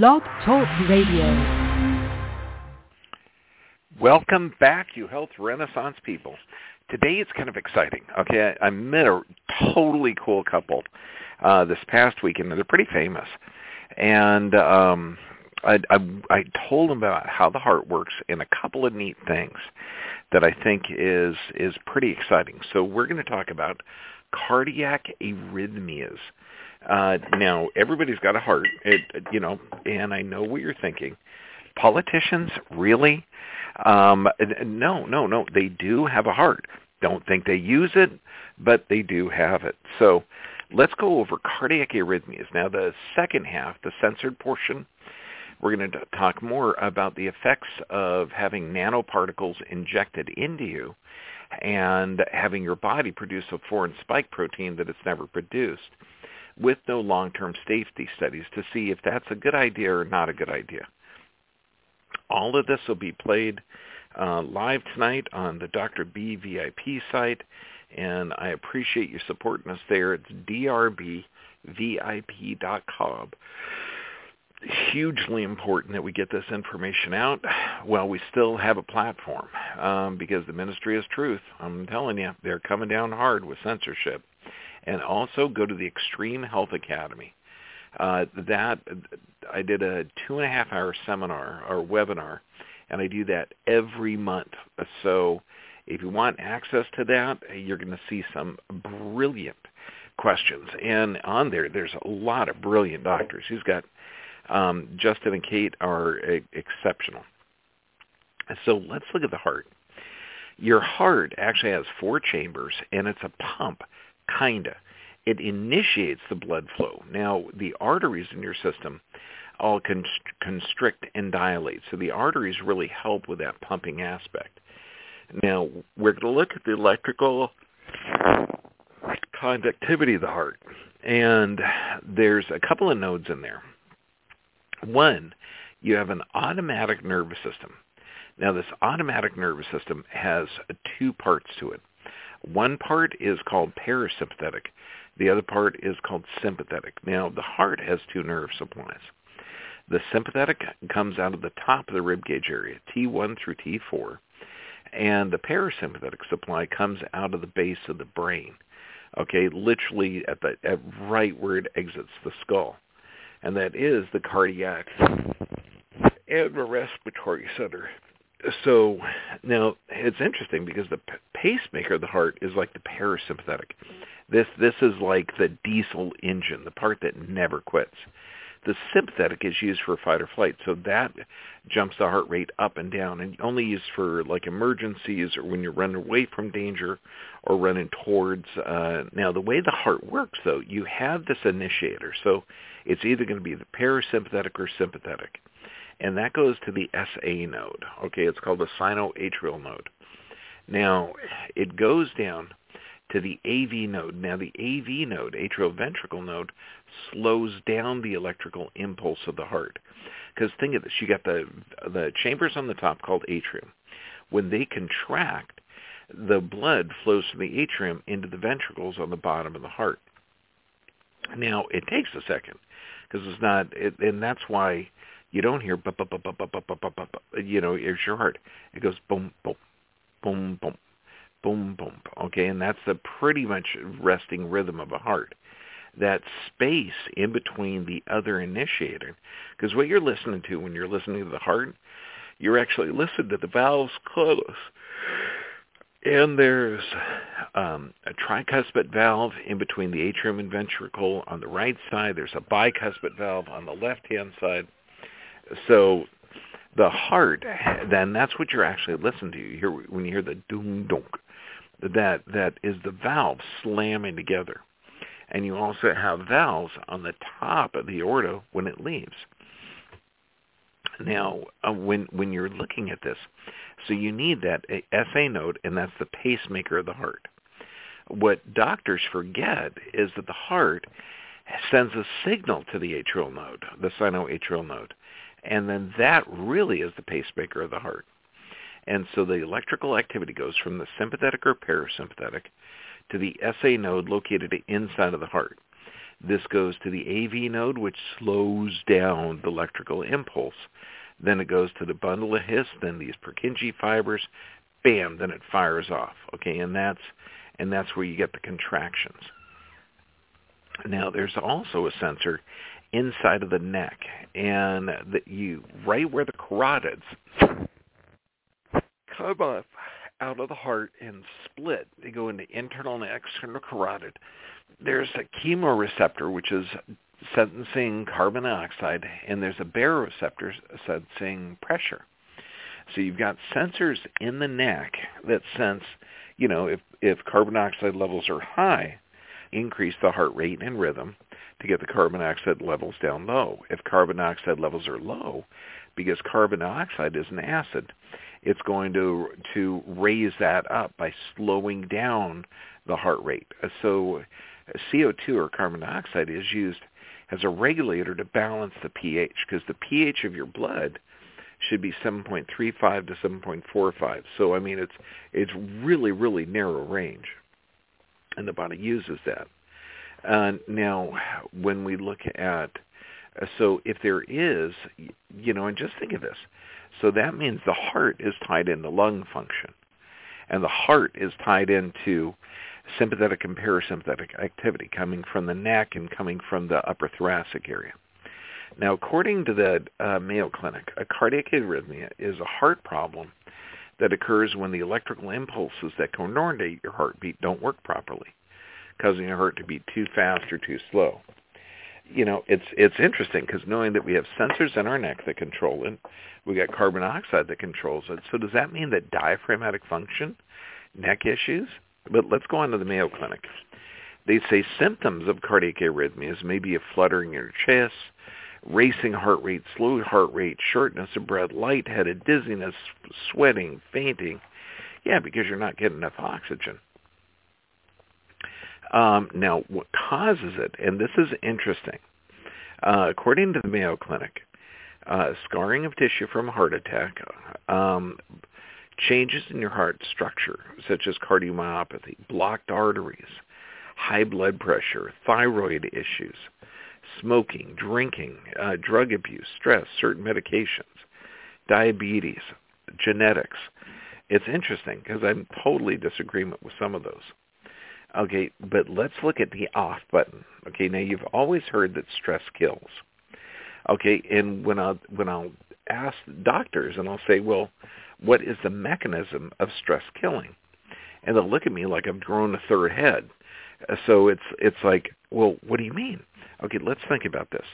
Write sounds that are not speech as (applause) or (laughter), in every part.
Blog Talk Radio. Welcome back, you health renaissance people. Today it's kind of exciting. Okay, I, met a totally cool couple uh, this past weekend. They're pretty famous, and um, I, I, I told them about how the heart works and a couple of neat things that I think is is pretty exciting. So we're going to talk about cardiac arrhythmias. Uh, now, everybody's got a heart, it, you know, and I know what you're thinking. Politicians, really? Um, no, no, no. They do have a heart. Don't think they use it, but they do have it. So let's go over cardiac arrhythmias. Now, the second half, the censored portion, we're going to talk more about the effects of having nanoparticles injected into you and having your body produce a foreign spike protein that it's never produced with no long-term safety studies to see if that's a good idea or not a good idea. All of this will be played uh, live tonight on the Dr. B VIP site, and I appreciate you supporting us there. It's drbvip.com. Hugely important that we get this information out while we still have a platform, um, because the Ministry is Truth, I'm telling you, they're coming down hard with censorship and also go to the Extreme Health Academy. Uh, that I did a two and a half hour seminar or webinar, and I do that every month. So if you want access to that, you're going to see some brilliant questions. And on there, there's a lot of brilliant doctors. He's got um, Justin and Kate are a- exceptional. So let's look at the heart. Your heart actually has four chambers, and it's a pump kinda. It initiates the blood flow. Now, the arteries in your system all constrict and dilate. So the arteries really help with that pumping aspect. Now, we're going to look at the electrical conductivity of the heart. And there's a couple of nodes in there. One, you have an autonomic nervous system. Now, this autonomic nervous system has two parts to it. One part is called parasympathetic. The other part is called sympathetic. Now, the heart has two nerve supplies. The sympathetic comes out of the top of the rib cage area, T1 through T4, and the parasympathetic supply comes out of the base of the brain. Okay, literally at the at right where it exits the skull, and that is the cardiac and the respiratory center so now it's interesting because the pacemaker of the heart is like the parasympathetic. This this is like the diesel engine, the part that never quits. The sympathetic is used for fight or flight, so that jumps the heart rate up and down, and only used for like emergencies or when you're running away from danger or running towards. Uh, now, the way the heart works, though, you have this initiator, so it's either going to be the parasympathetic or sympathetic and that goes to the SA node. Okay, it's called the sinoatrial node. Now, it goes down to the AV node. Now, the AV node, atrioventricle node, slows down the electrical impulse of the heart. Because think of this, you got the the chambers on the top called atrium. When they contract, the blood flows from the atrium into the ventricles on the bottom of the heart. Now, it takes a second because it's not, it, and that's why you don't hear bu- bu- bu- bu- bu- bu- bu- bu- bu- you know, it's your heart. It goes boom, boom, boom, boom, boom, boom. Okay, and that's the pretty much resting rhythm of a heart. That space in between the other initiator, because what you're listening to when you're listening to the heart, you're actually listening to the valves close. And there's um, a tricuspid valve in between the atrium and ventricle on the right side. There's a bicuspid valve on the left-hand side so the heart, then that's what you're actually listening to. You hear when you hear the doom dunk, that that is the valves slamming together, and you also have valves on the top of the aorta when it leaves. Now, uh, when when you're looking at this, so you need that SA node, and that's the pacemaker of the heart. What doctors forget is that the heart sends a signal to the atrial node, the sinoatrial node, and then that really is the pacemaker of the heart. And so the electrical activity goes from the sympathetic or parasympathetic to the SA node located inside of the heart. This goes to the AV node, which slows down the electrical impulse. Then it goes to the bundle of His, then these Purkinje fibers, bam, then it fires off. Okay, and that's and that's where you get the contractions. Now there's also a sensor inside of the neck, and that you right where the carotids come up out of the heart and split. They go into internal and external carotid. There's a chemoreceptor, which is sensing carbon dioxide, and there's a baroreceptor sensing pressure. So you've got sensors in the neck that sense, you know, if, if carbon dioxide levels are high, increase the heart rate and rhythm to get the carbon dioxide levels down low. If carbon dioxide levels are low, because carbon dioxide is an acid, it's going to to raise that up by slowing down the heart rate. Uh, so uh, CO2 or carbon dioxide is used as a regulator to balance the pH because the pH of your blood should be 7.35 to 7.45. So I mean it's it's really really narrow range, and the body uses that. Uh, now, when we look at so if there is, you know, and just think of this, so that means the heart is tied in into lung function. And the heart is tied into sympathetic and parasympathetic activity coming from the neck and coming from the upper thoracic area. Now, according to the uh, Mayo Clinic, a cardiac arrhythmia is a heart problem that occurs when the electrical impulses that coordinate your heartbeat don't work properly, causing your heart to beat too fast or too slow you know, it's it's interesting because knowing that we have sensors in our neck that control it, we got carbon dioxide that controls it. So does that mean that diaphragmatic function, neck issues? But let's go on to the Mayo Clinic. They say symptoms of cardiac arrhythmias may be a fluttering in your chest, racing heart rate, slow heart rate, shortness of breath, lightheaded, dizziness, sweating, fainting. Yeah, because you're not getting enough oxygen. Um, now, what causes it, and this is interesting, uh, according to the Mayo Clinic, uh, scarring of tissue from a heart attack, um, changes in your heart structure, such as cardiomyopathy, blocked arteries, high blood pressure, thyroid issues, smoking, drinking, uh, drug abuse, stress, certain medications, diabetes, genetics. It's interesting because I'm totally disagreement with some of those. Okay, but let's look at the off button. Okay, now you've always heard that stress kills. Okay, and when I when I'll ask doctors and I'll say, well, what is the mechanism of stress killing? And they'll look at me like I've grown a third head. Uh, so it's it's like, well, what do you mean? Okay, let's think about this.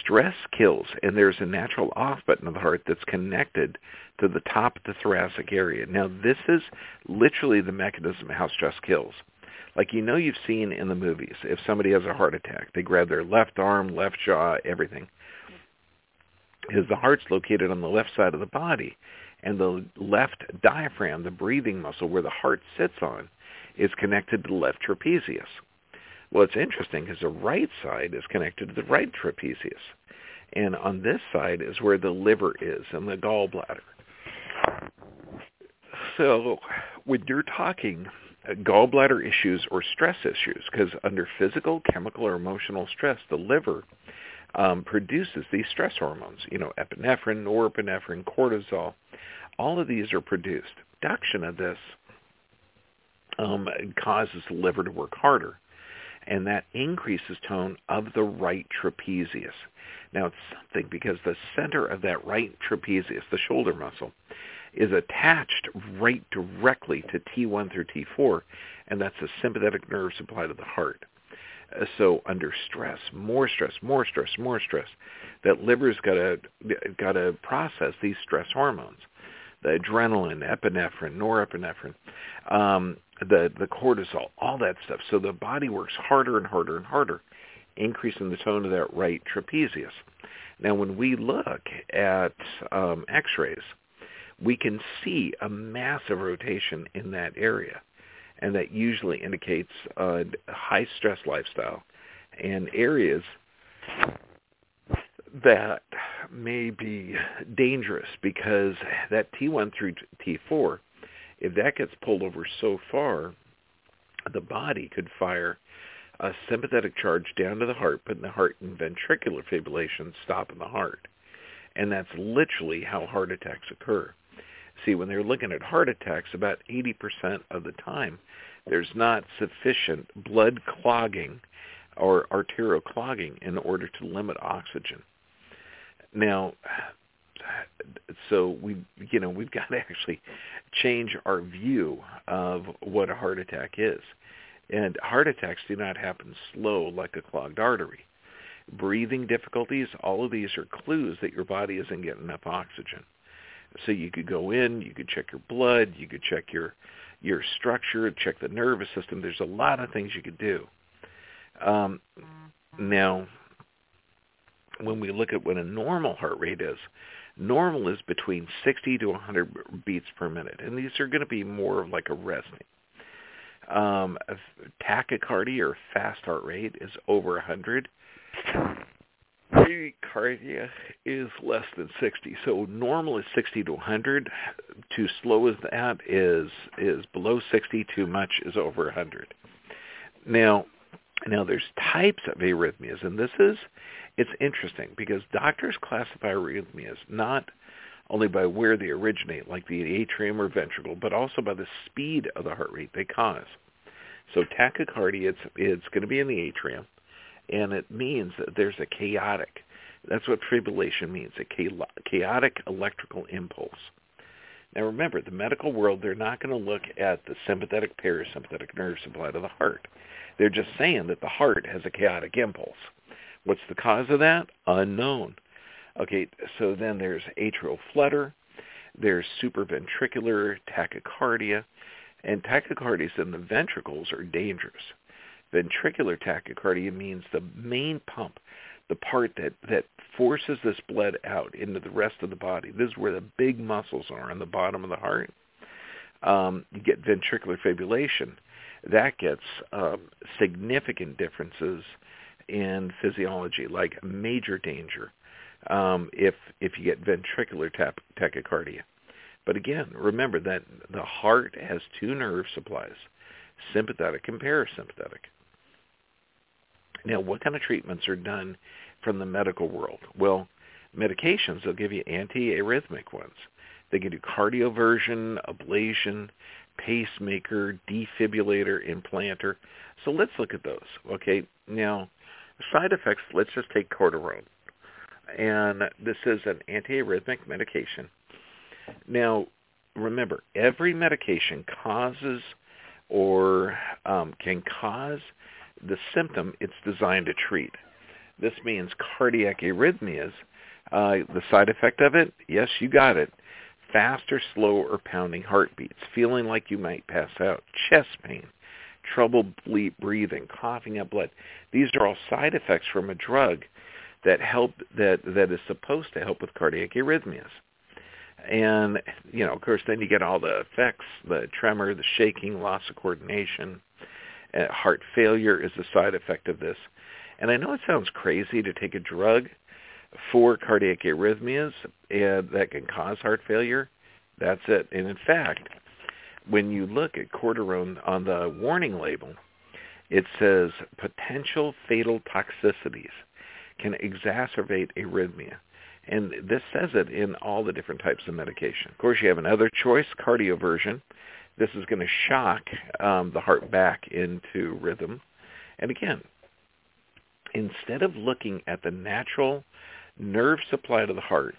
Stress kills, and there's a natural off button of the heart that's connected to the top of the thoracic area. Now, this is literally the mechanism of how stress kills like you know you've seen in the movies if somebody has a heart attack they grab their left arm left jaw everything. Because the heart's located on the left side of the body and the left diaphragm the breathing muscle where the heart sits on is connected to the left trapezius. Well it's interesting because the right side is connected to the right trapezius and on this side is where the liver is and the gallbladder. So when you're talking gallbladder issues or stress issues because under physical, chemical, or emotional stress, the liver um, produces these stress hormones, you know, epinephrine, norepinephrine, cortisol. All of these are produced. Reduction of this um, causes the liver to work harder, and that increases tone of the right trapezius. Now, it's something because the center of that right trapezius, the shoulder muscle, is attached right directly to T1 through T4, and that's the sympathetic nerve supply to the heart. Uh, so under stress, more stress, more stress, more stress, that liver's got to got to process these stress hormones, the adrenaline, epinephrine, norepinephrine, um, the the cortisol, all that stuff. So the body works harder and harder and harder, increasing the tone of that right trapezius. Now, when we look at um, X-rays, we can see a massive rotation in that area. And that usually indicates a high stress lifestyle and areas that may be dangerous because that T1 through T4, if that gets pulled over so far, the body could fire a sympathetic charge down to the heart, putting the heart in ventricular fibrillation, stopping the heart. And that's literally how heart attacks occur. See, when they're looking at heart attacks, about 80% of the time, there's not sufficient blood clogging or arterial clogging in order to limit oxygen. Now, so we, you know, we've (laughs) got to actually change our view of what a heart attack is. And heart attacks do not happen slow like a clogged artery. Breathing difficulties, all of these are clues that your body isn't getting enough oxygen. So you could go in, you could check your blood, you could check your your structure, check the nervous system. There's a lot of things you could do. Um, now, when we look at what a normal heart rate is, normal is between 60 to 100 beats per minute, and these are going to be more of like a resting. Um, tachycardia or fast heart rate is over 100. Bradycardia is less than 60. So normal is 60 to 100. Too slow as that is is below 60. Too much is over 100. Now, now there's types of arrhythmias, and this is it's interesting because doctors classify arrhythmias not only by where they originate, like the atrium or ventricle, but also by the speed of the heart rate they cause. So tachycardia, it's, it's going to be in the atrium, and it means that there's a chaotic, that's what fibrillation means, a chaotic electrical impulse. Now remember, the medical world, they're not going to look at the sympathetic parasympathetic nerve supply to the heart. They're just saying that the heart has a chaotic impulse. What's the cause of that? Unknown. Okay, so then there's atrial flutter, there's supraventricular tachycardia, and tachycardias in the ventricles are dangerous. Ventricular tachycardia means the main pump, the part that, that forces this blood out into the rest of the body. This is where the big muscles are on the bottom of the heart. Um, you get ventricular fibrillation. That gets um, significant differences in physiology, like major danger um, if if you get ventricular tap- tachycardia. But again, remember that the heart has two nerve supplies, sympathetic and parasympathetic. Now, what kind of treatments are done from the medical world? Well, medications, they'll give you antiarrhythmic ones. They can do cardioversion, ablation, pacemaker, defibrillator, implanter. So let's look at those. Okay, now Side effects, let's just take Cordarone. And this is an antiarrhythmic medication. Now, remember, every medication causes or um, can cause the symptom it's designed to treat. This means cardiac arrhythmias. Uh, the side effect of it, yes, you got it. Fast or slow or pounding heartbeats, feeling like you might pass out, chest pain, trouble breathing, coughing up blood. These are all side effects from a drug that help that that is supposed to help with cardiac arrhythmias. And you know, of course, then you get all the effects: the tremor, the shaking, loss of coordination, heart failure is a side effect of this. And I know it sounds crazy to take a drug for cardiac arrhythmias and that can cause heart failure. That's it. And in fact, when you look at cordarone on the warning label, it says potential fatal toxicities can exacerbate arrhythmia. And this says it in all the different types of medication. Of course, you have another choice, cardioversion. This is going to shock um, the heart back into rhythm. And again, instead of looking at the natural nerve supply to the heart,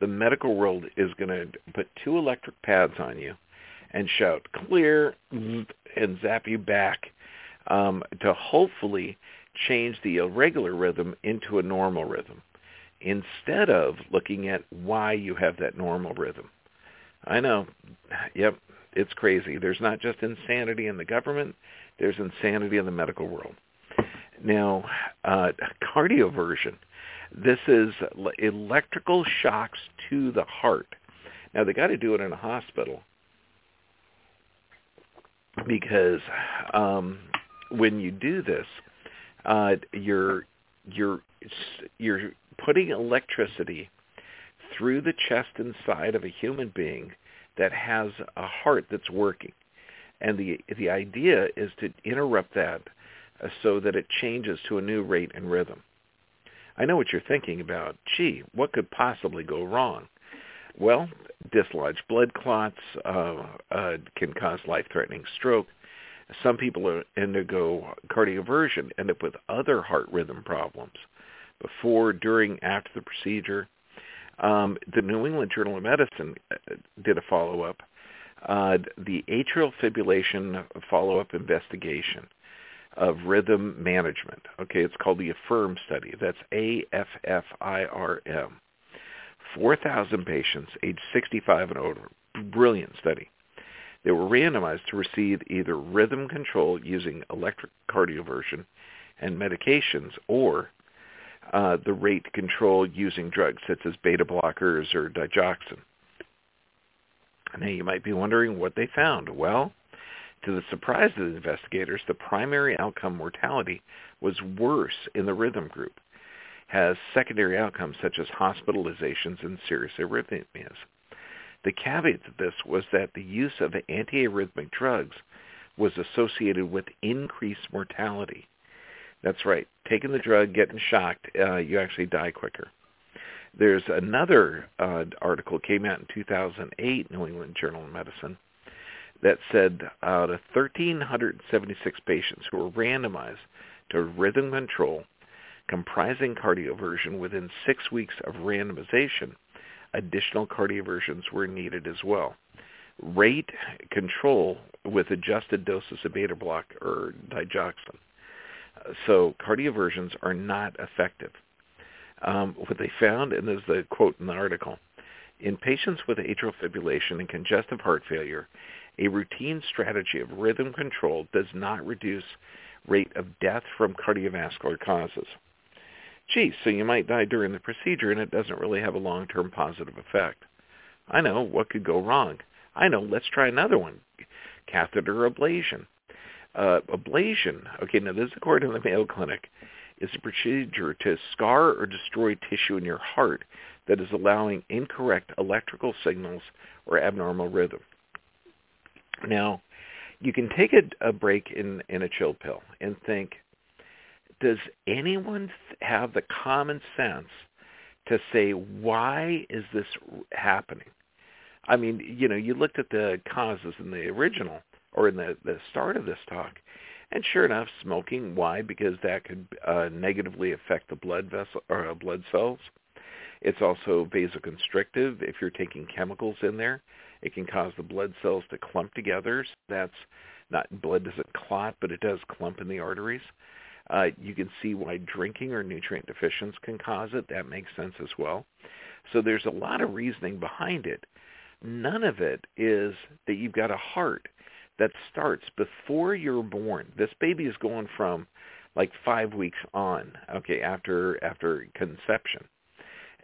the medical world is going to put two electric pads on you and shout clear and zap you back um, to hopefully change the irregular rhythm into a normal rhythm instead of looking at why you have that normal rhythm. I know, yep, it's crazy. There's not just insanity in the government, there's insanity in the medical world. Now, uh, cardioversion, this is electrical shocks to the heart. Now, they got to do it in a hospital because um, when you do this, uh, you're you're you're putting electricity through the chest inside of a human being that has a heart that's working, and the the idea is to interrupt that uh, so that it changes to a new rate and rhythm. I know what you're thinking about. Gee, what could possibly go wrong? Well, dislodged blood clots uh, uh, can cause life-threatening stroke. Some people undergo cardioversion, end up with other heart rhythm problems before, during, after the procedure. Um, the New England Journal of Medicine uh, did a follow-up, uh, the atrial fibrillation follow-up investigation of rhythm management. Okay, it's called the AFFIRM study. That's A-F-F-I-R-M. 4,000 patients aged 65 and older. Brilliant study. They were randomized to receive either rhythm control using electrocardioversion and medications or uh, the rate control using drugs such as beta blockers or digoxin. Now you might be wondering what they found. Well, to the surprise of the investigators, the primary outcome mortality was worse in the rhythm group, has secondary outcomes such as hospitalizations and serious arrhythmias. The caveat to this was that the use of antiarrhythmic drugs was associated with increased mortality. That's right. Taking the drug, getting shocked, uh, you actually die quicker. There's another uh, article came out in 2008, New England Journal of Medicine, that said out of 1,376 patients who were randomized to rhythm control comprising cardioversion within six weeks of randomization, additional cardioversions were needed as well. Rate control with adjusted doses of beta block or digoxin. So cardioversions are not effective. Um, what they found, and there's the quote in the article, in patients with atrial fibrillation and congestive heart failure, a routine strategy of rhythm control does not reduce rate of death from cardiovascular causes. Gee, so you might die during the procedure and it doesn't really have a long-term positive effect. I know, what could go wrong? I know, let's try another one. Catheter ablation. Uh, ablation, okay, now this according to the Mayo Clinic, is a procedure to scar or destroy tissue in your heart that is allowing incorrect electrical signals or abnormal rhythm. Now, you can take a, a break in, in a chill pill and think, does anyone have the common sense to say, why is this happening? I mean, you know, you looked at the causes in the original or in the, the start of this talk, and sure enough, smoking. Why? Because that could uh, negatively affect the blood vessel or uh, blood cells. It's also vasoconstrictive. If you're taking chemicals in there, it can cause the blood cells to clump together. So That's not blood doesn't clot, but it does clump in the arteries. Uh, you can see why drinking or nutrient deficiency can cause it. That makes sense as well. So there's a lot of reasoning behind it. None of it is that you've got a heart that starts before you're born. This baby is going from like five weeks on, okay, after after conception.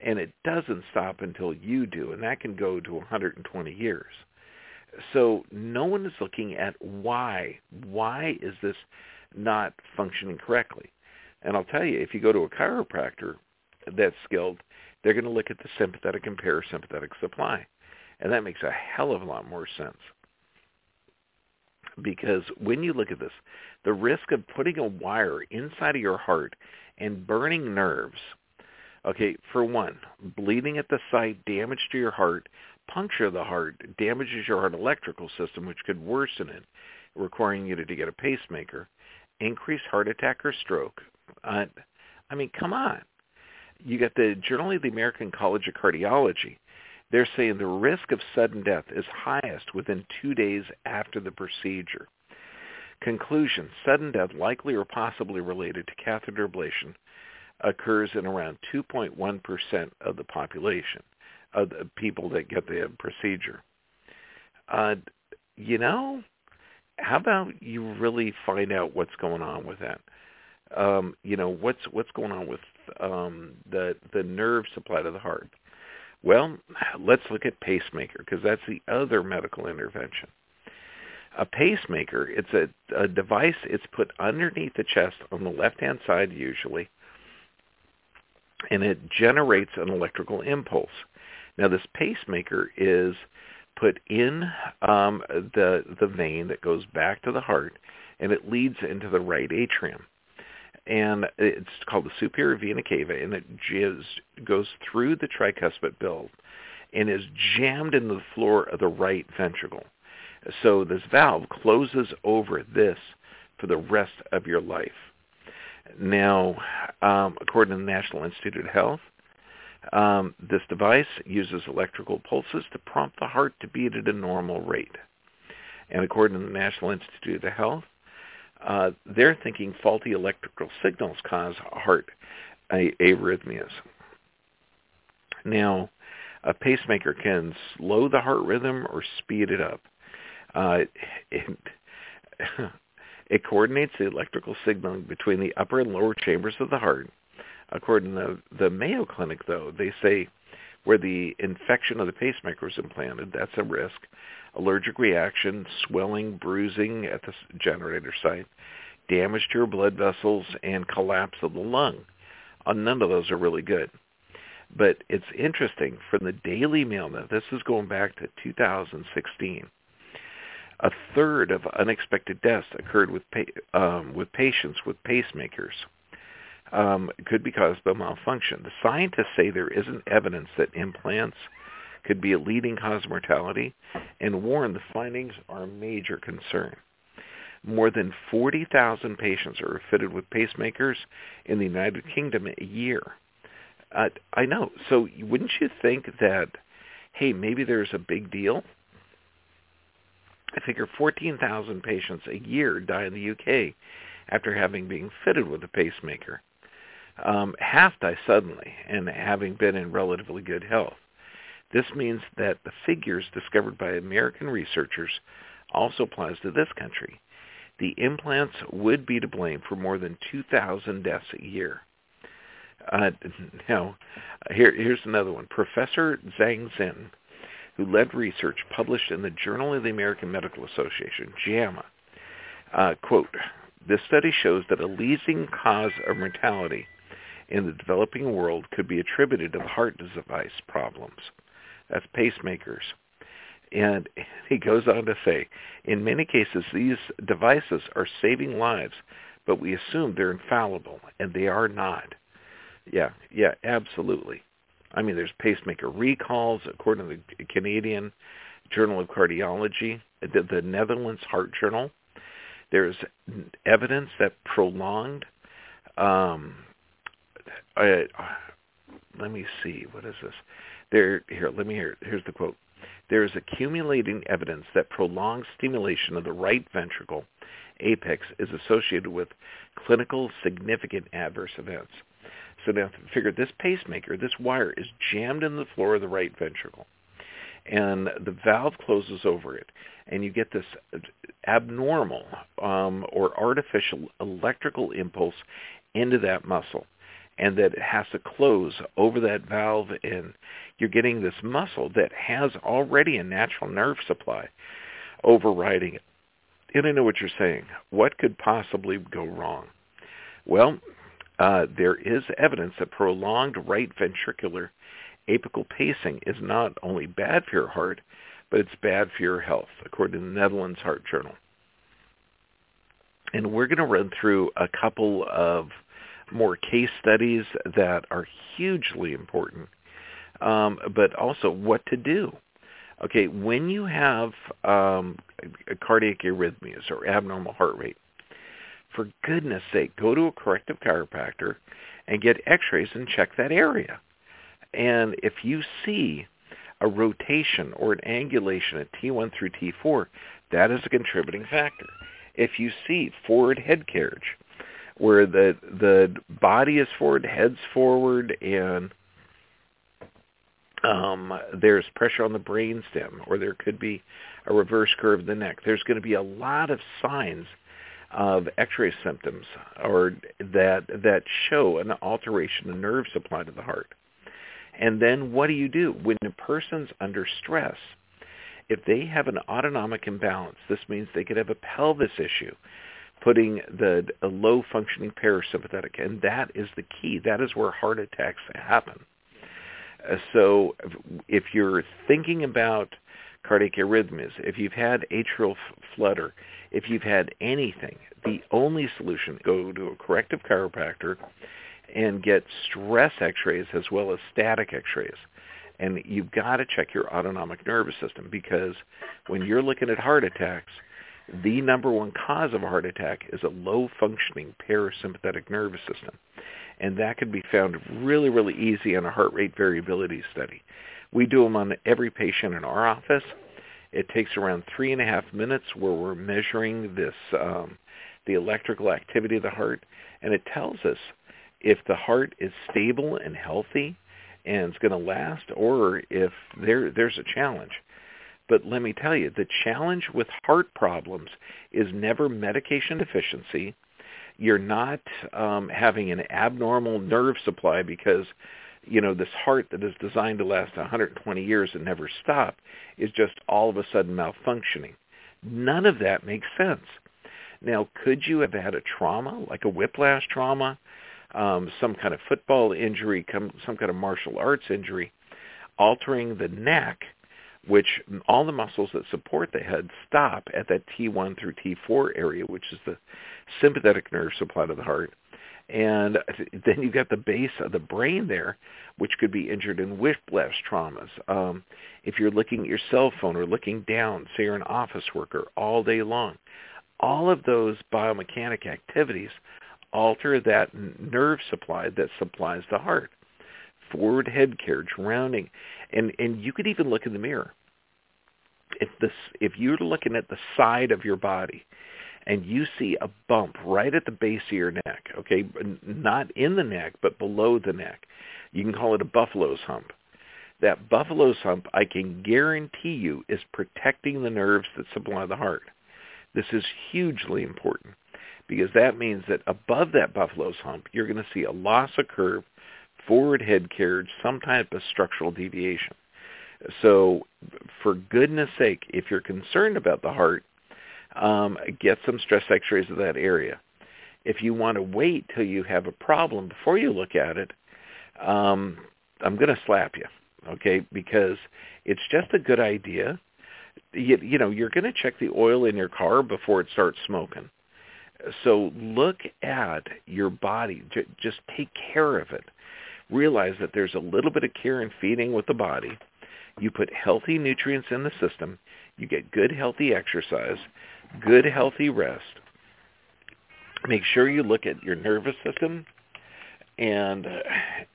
And it doesn't stop until you do, and that can go to 120 years. So no one is looking at why. Why is this not functioning correctly? And I'll tell you, if you go to a chiropractor that's skilled, they're going to look at the sympathetic and parasympathetic supply. And that makes a hell of a lot more sense because when you look at this, the risk of putting a wire inside of your heart and burning nerves, okay, for one, bleeding at the site, damage to your heart, puncture of the heart, damages your heart electrical system, which could worsen it, requiring you to, to get a pacemaker, increase heart attack or stroke. Uh, I mean, come on. You got the Journal of the American College of Cardiology they're saying the risk of sudden death is highest within two days after the procedure. Conclusion, sudden death likely or possibly related to catheter ablation occurs in around 2.1% of the population of the people that get the procedure. Uh, you know, how about you really find out what's going on with that? Um, you know, what's what's going on with um, the the nerve supply to the heart? Well, let's look at pacemaker because that's the other medical intervention. A pacemaker, it's a, a device, it's put underneath the chest on the left-hand side usually, and it generates an electrical impulse. Now this pacemaker is put in um, the, the vein that goes back to the heart. and it leads into the right atrium. And it's called the superior vena cava, and it just goes through the tricuspid build and is jammed into the floor of the right ventricle. So this valve closes over this for the rest of your life. Now, um, according to the National Institute of Health, um, this device uses electrical pulses to prompt the heart to beat at a normal rate. And according to the National Institute of Health, uh, they're thinking faulty electrical signals cause heart arrhythmias. Now, a pacemaker can slow the heart rhythm or speed it up. Uh, it, (laughs) it coordinates the electrical signaling between the upper and lower chambers of the heart. According to the Mayo Clinic, though, they say where the infection of the pacemaker is implanted, that's a risk. Allergic reaction, swelling, bruising at the generator site, damage to your blood vessels, and collapse of the lung. Uh, none of those are really good. But it's interesting from the Daily Mail now, this is going back to 2016. A third of unexpected deaths occurred with pa- um, with patients with pacemakers. Um, could be caused by malfunction. The scientists say there isn't evidence that implants could be a leading cause of mortality and warn the findings are a major concern. More than 40,000 patients are fitted with pacemakers in the United Kingdom a year. Uh, I know. So wouldn't you think that, hey, maybe there's a big deal? I figure 14,000 patients a year die in the UK after having been fitted with a pacemaker. Um, half die suddenly and having been in relatively good health. This means that the figures discovered by American researchers also applies to this country. The implants would be to blame for more than 2,000 deaths a year. Uh, (laughs) now, here, here's another one. Professor Zian Tseng, who led research published in the Journal of the American Medical Association, JAMA, uh, quote, this study shows that a leading cause of mortality in the developing world could be attributed to the heart device problems. That's pacemakers. And (laughs) he goes on to say, in many cases, these devices are saving lives, but we assume they're infallible, and they are not. Yeah, yeah, absolutely. I mean, there's pacemaker recalls, according to the Canadian Journal of Cardiology, the, the Netherlands Heart Journal. There's evidence that prolonged, um, uh, let me see, what is this? There, here, let me hear. Here's the quote. There is accumulating evidence that prolonged stimulation of the right ventricle apex is associated with clinical significant adverse events. So now figure this pacemaker, this wire is jammed in the floor of the right ventricle. And the valve closes over it. And you get this abnormal um, or artificial electrical impulse into that muscle. And that it has to close over that valve. And you're getting this muscle that has already a natural nerve supply overriding it. And I know what you're saying. What could possibly go wrong? Well, uh, there is evidence that prolonged right ventricular apical pacing is not only bad for your heart, but it's bad for your health, according to the Netherlands Heart Journal. And we're going to run through a couple of more case studies that are hugely important, um, but also what to do. Okay, when you have um, cardiac arrhythmias or abnormal heart rate, for goodness sake, go to a corrective chiropractor and get x-rays and check that area. And if you see a rotation or an angulation at T1 through T4, that is a contributing factor. If you see forward head carriage, where the the body is forward, head's forward, and um, there's pressure on the brain stem, or there could be a reverse curve of the neck. There's going to be a lot of signs of X-ray symptoms or that that show an alteration in nerve supply to the heart. And then what do you do when a person's under stress? If they have an autonomic imbalance, this means they could have a pelvis issue, putting the low functioning parasympathetic, and that is the key. That is where heart attacks happen. Uh, so if you're thinking about cardiac arrhythmias, if you've had atrial flutter, if you've had anything, the only solution go to a corrective chiropractor and get stress x-rays as well as static x-rays. And you've got to check your autonomic nervous system because when you're looking at heart attacks, the number one cause of a heart attack is a low functioning parasympathetic nervous system. And that can be found really, really easy on a heart rate variability study. We do them on every patient in our office. It takes around three and a half minutes where we're measuring this, um, the electrical activity of the heart, and it tells us if the heart is stable and healthy and it's going to last, or if there there's a challenge. But let me tell you, the challenge with heart problems is never medication deficiency. You're not um, having an abnormal nerve supply because you know this heart that is designed to last 120 years and never stop is just all of a sudden malfunctioning. None of that makes sense. Now, could you have had a trauma, like a whiplash trauma, um, some kind of football injury, some kind of martial arts injury, altering the neck, which all the muscles that support the head stop at that T1 through T4 area, which is the sympathetic nerve supply to the heart. And (laughs) then you've got the base of the brain there, which could be injured in whiplash traumas. Um, if you're looking at your cell phone or looking down, say you're an office worker all day long, all of those biomechanic activities alter that nerve supply that supplies the heart. Forward head carriage, rounding, and and you could even look in the mirror. If this, if you're looking at the side of your body, and you see a bump right at the base of your neck, okay, not in the neck but below the neck, you can call it a buffalo's hump. That buffalo's hump, I can guarantee you, is protecting the nerves that supply the heart. This is hugely important because that means that above that buffalo's hump, you're going to see a loss of curve, forward head carriage, some type of structural deviation. So for goodness sake, if you're concerned about the heart, um, get some stress x-rays of that area. If you want to wait till you have a problem before you look at it, um, I'm going to slap you, okay? Because it's just a good idea. You, you know, you're going to check the oil in your car before it starts smoking. So look at your body. Just take care of it. Realize that there's a little bit of care and feeding with the body. You put healthy nutrients in the system. You get good, healthy exercise, good, healthy rest. Make sure you look at your nervous system and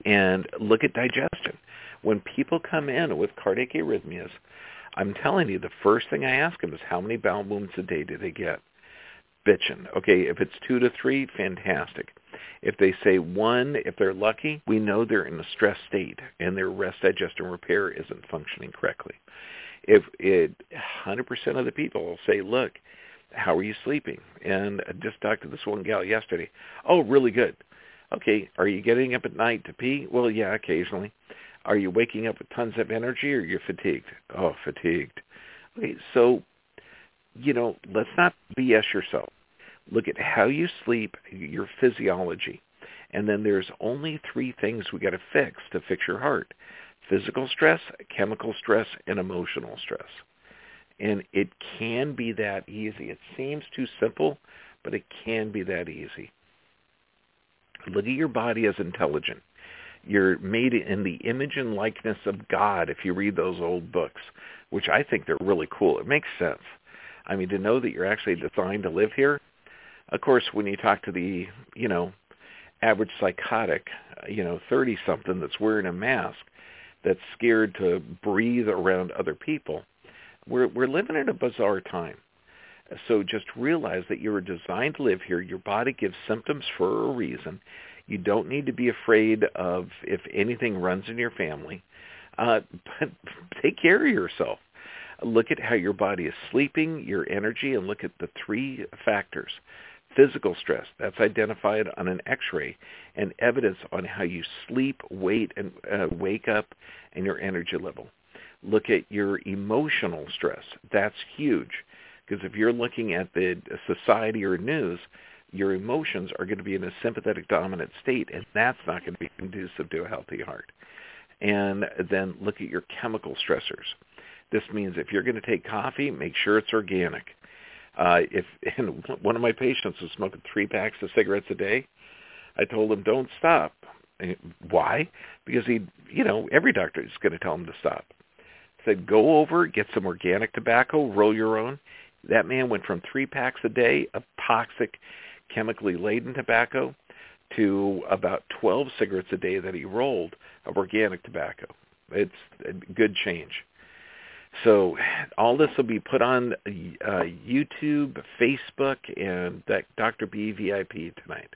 and look at digestion. When people come in with cardiac arrhythmias, I'm telling you, the first thing I ask them is how many bowel movements a day do they get? Bitching. Okay, if it's two to three, fantastic. If they say one, if they're lucky, we know they're in a stress state and their rest, digest, and repair isn't functioning correctly. If it, 100% of the people will say, look, how are you sleeping? And I just talked to this one gal yesterday. Oh, really good. Okay, are you getting up at night to pee? Well, yeah, occasionally. Are you waking up with tons of energy or you're fatigued? Oh, fatigued. Okay, so, you know, let's not BS yourself. Look at how you sleep, your physiology. And then there's only three things we got to fix to fix your heart. Physical stress, chemical stress, and emotional stress. And it can be that easy. It seems too simple, but it can be that easy. Look at your body as intelligent. You're made in the image and likeness of God if you read those old books, which I think they're really cool. It makes sense. I mean, to know that you're actually designed to live here, of course, when you talk to the, you know, average psychotic, you know, 30-something that's wearing a mask, that's scared to breathe around other people, we're, we're living in a bizarre time. So just realize that you are designed to live here. Your body gives symptoms for a reason. You don't need to be afraid of if anything runs in your family. Uh, (laughs) but take care of yourself. Look at how your body is sleeping, your energy, and look at the three factors physical stress. That's identified on an X-ray and evidence on how you sleep, wait, and uh, wake up, and your energy level. Look at your emotional stress. That's huge because if you're looking at the society or news, your emotions are going to be in a sympathetic dominant state, and that's not going to be conducive to a healthy heart. And then look at your chemical stressors. This means if you're going to take coffee, make sure it's organic. Uh, if (laughs) and one of my patients was smoking three packs of cigarettes a day, I told him don't stop. Why? Because he, you know, every doctor is going to tell him to stop. Said go over, get some organic tobacco, roll your own. That man went from three packs a day of toxic, chemically laden tobacco to about 12 cigarettes a day that he rolled of organic tobacco. It's a good change. So all this will be put on uh, YouTube, Facebook, and that Dr. B VIP tonight.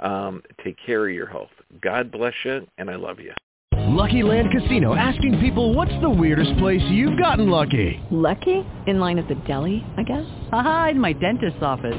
Um, take care of your health. God bless you, and I love you. Lucky Land Casino asking people what's the weirdest place you've gotten lucky? Lucky? In line at the deli, I guess? Aha, in my dentist's office.